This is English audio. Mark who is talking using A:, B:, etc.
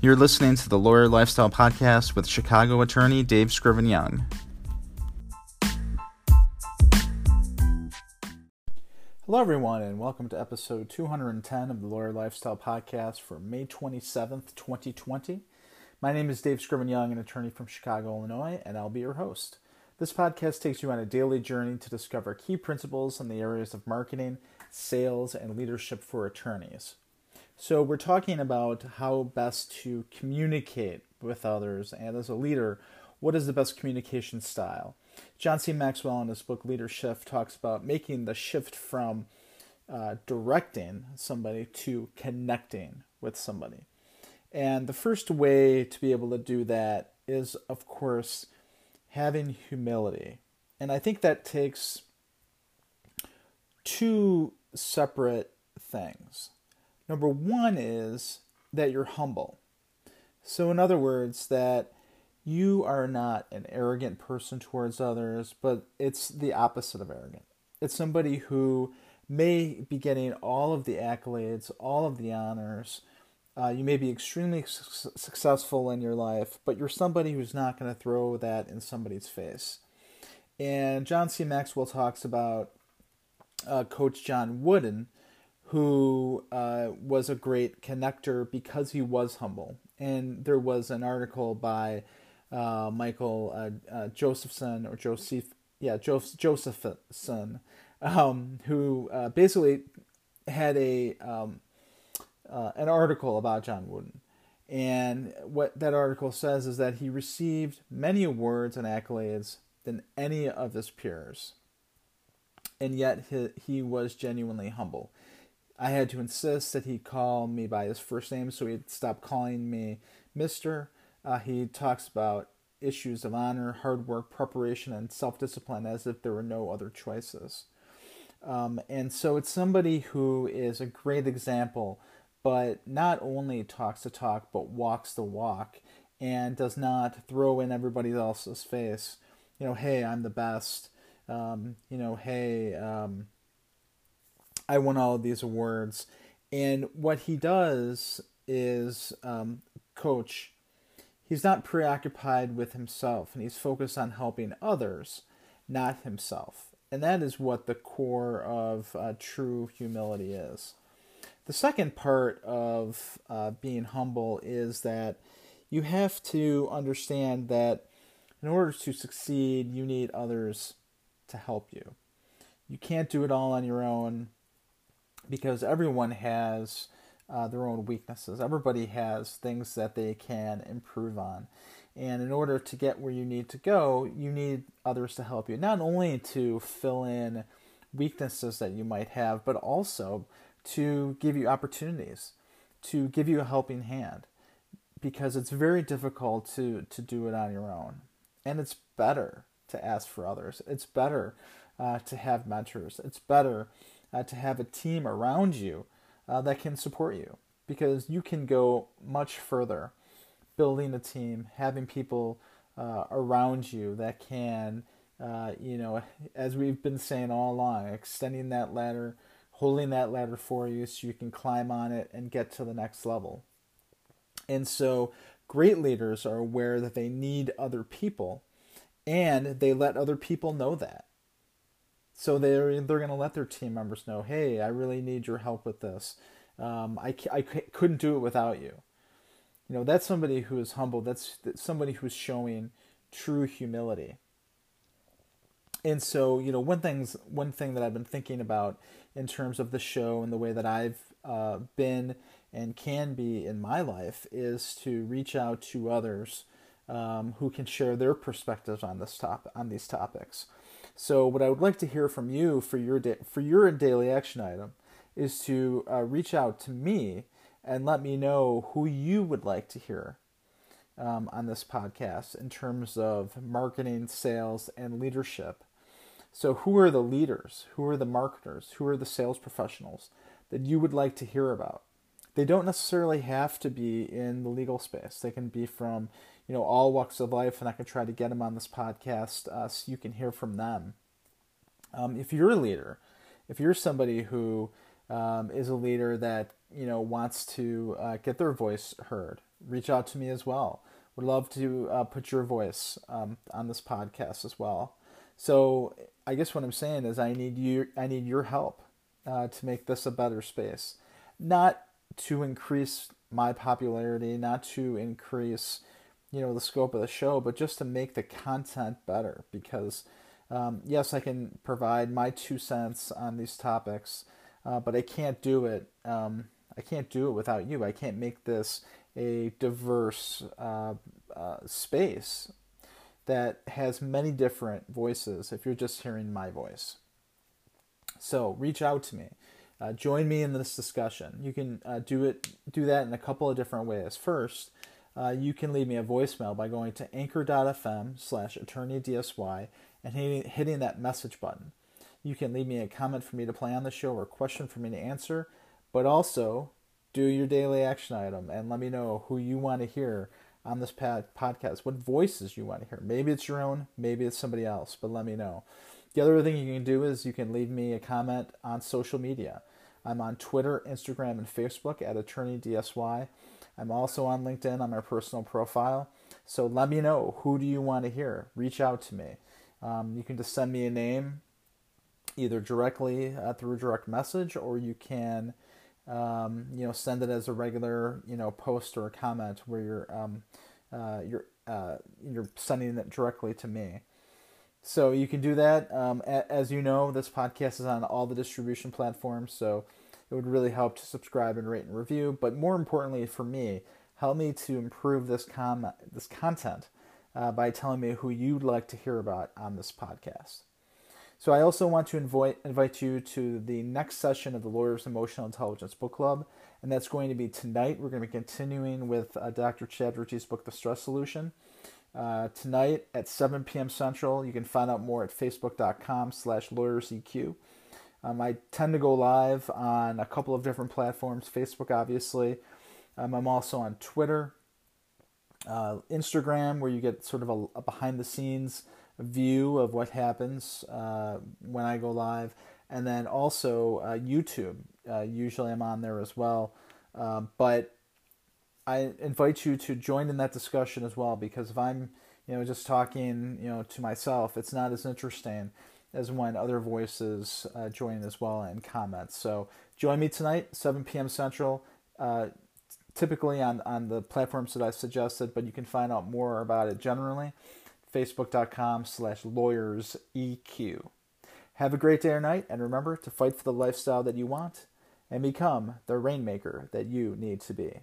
A: You're listening to the Lawyer Lifestyle Podcast with Chicago attorney Dave Scriven Young. Hello, everyone, and welcome to episode 210 of the Lawyer Lifestyle Podcast for May 27th, 2020. My name is Dave Scriven Young, an attorney from Chicago, Illinois, and I'll be your host. This podcast takes you on a daily journey to discover key principles in the areas of marketing, sales, and leadership for attorneys. So, we're talking about how best to communicate with others, and as a leader, what is the best communication style? John C. Maxwell, in his book Leadership, talks about making the shift from uh, directing somebody to connecting with somebody. And the first way to be able to do that is, of course, having humility. And I think that takes two separate things. Number one is that you're humble. So, in other words, that you are not an arrogant person towards others, but it's the opposite of arrogant. It's somebody who may be getting all of the accolades, all of the honors. Uh, you may be extremely su- successful in your life, but you're somebody who's not going to throw that in somebody's face. And John C. Maxwell talks about uh, Coach John Wooden, who uh, was a great connector because he was humble. And there was an article by uh, Michael uh, uh, Josephson or Joseph, yeah, Joseph, Josephson, um, who uh, basically had a um, uh, an article about John Wooden. And what that article says is that he received many awards and accolades than any of his peers, and yet he, he was genuinely humble. I had to insist that he call me by his first name, so he'd stop calling me Mister. Uh, he talks about issues of honor, hard work, preparation, and self discipline as if there were no other choices. Um, and so it's somebody who is a great example, but not only talks the talk, but walks the walk and does not throw in everybody else's face. You know, hey, I'm the best. Um, you know, hey, um, I won all of these awards. And what he does is um, coach he's not preoccupied with himself and he's focused on helping others, not himself. And that is what the core of uh, true humility is. The second part of uh, being humble is that you have to understand that in order to succeed, you need others to help you. You can't do it all on your own because everyone has uh, their own weaknesses. Everybody has things that they can improve on. And in order to get where you need to go, you need others to help you, not only to fill in weaknesses that you might have, but also to give you opportunities, to give you a helping hand, because it's very difficult to, to do it on your own. And it's better to ask for others, it's better uh, to have mentors, it's better uh, to have a team around you uh, that can support you because you can go much further building a team, having people uh, around you that can, uh, you know, as we've been saying all along, extending that ladder, holding that ladder for you so you can climb on it and get to the next level. And so, great leaders are aware that they need other people and they let other people know that. So they're they're going to let their team members know, hey, I really need your help with this. Um, I I couldn't do it without you. You know, that's somebody who is humble. That's, that's somebody who's showing true humility. And so, you know, one thing's one thing that I've been thinking about in terms of the show and the way that I've uh, been and can be in my life is to reach out to others um, who can share their perspectives on this top on these topics. So, what I would like to hear from you for your da- for your daily action item is to uh, reach out to me and let me know who you would like to hear um, on this podcast in terms of marketing, sales, and leadership. So, who are the leaders? Who are the marketers? Who are the sales professionals that you would like to hear about? They don't necessarily have to be in the legal space. They can be from you know, all walks of life, and I can try to get them on this podcast uh, so you can hear from them. Um, if you're a leader, if you're somebody who um, is a leader that you know wants to uh, get their voice heard, reach out to me as well. Would love to uh, put your voice um, on this podcast as well. So I guess what I'm saying is I need you. I need your help uh, to make this a better space, not to increase my popularity, not to increase you know the scope of the show, but just to make the content better. Because um, yes, I can provide my two cents on these topics, uh, but I can't do it. Um, I can't do it without you. I can't make this a diverse uh, uh, space that has many different voices. If you're just hearing my voice, so reach out to me. Uh, join me in this discussion. You can uh, do it, do that in a couple of different ways. First, uh, you can leave me a voicemail by going to anchor.fm slash attorneydsy and hitting, hitting that message button. You can leave me a comment for me to play on the show or a question for me to answer, but also do your daily action item and let me know who you want to hear on this podcast, what voices you want to hear. Maybe it's your own, maybe it's somebody else, but let me know. The other thing you can do is you can leave me a comment on social media. I'm on Twitter, Instagram, and Facebook at AttorneyDSY. I'm also on LinkedIn on my personal profile. So let me know who do you want to hear. Reach out to me. Um, you can just send me a name either directly uh, through direct message or you can um, you know send it as a regular you know post or a comment where you're um, uh, you're uh, you're sending it directly to me. So you can do that. Um, as you know, this podcast is on all the distribution platforms, so it would really help to subscribe and rate and review. But more importantly, for me, help me to improve this com this content uh, by telling me who you'd like to hear about on this podcast. So I also want to invite invite you to the next session of the Lawyers Emotional Intelligence Book Club, and that's going to be tonight. We're going to be continuing with uh, Dr. Chatterjee's book, The Stress Solution. Uh, tonight at 7 p.m. Central. You can find out more at facebook.com slash lawyersEQ. Um, I tend to go live on a couple of different platforms. Facebook, obviously. Um, I'm also on Twitter, uh, Instagram, where you get sort of a, a behind-the-scenes view of what happens uh, when I go live, and then also uh, YouTube. Uh, usually, I'm on there as well. Uh, but I invite you to join in that discussion as well because if I'm, you know, just talking, you know, to myself, it's not as interesting as when other voices uh, join as well and comment. So join me tonight, 7 p.m. Central, uh, typically on, on the platforms that I suggested, but you can find out more about it generally, facebook.com slash lawyersEQ. Have a great day or night, and remember to fight for the lifestyle that you want and become the rainmaker that you need to be.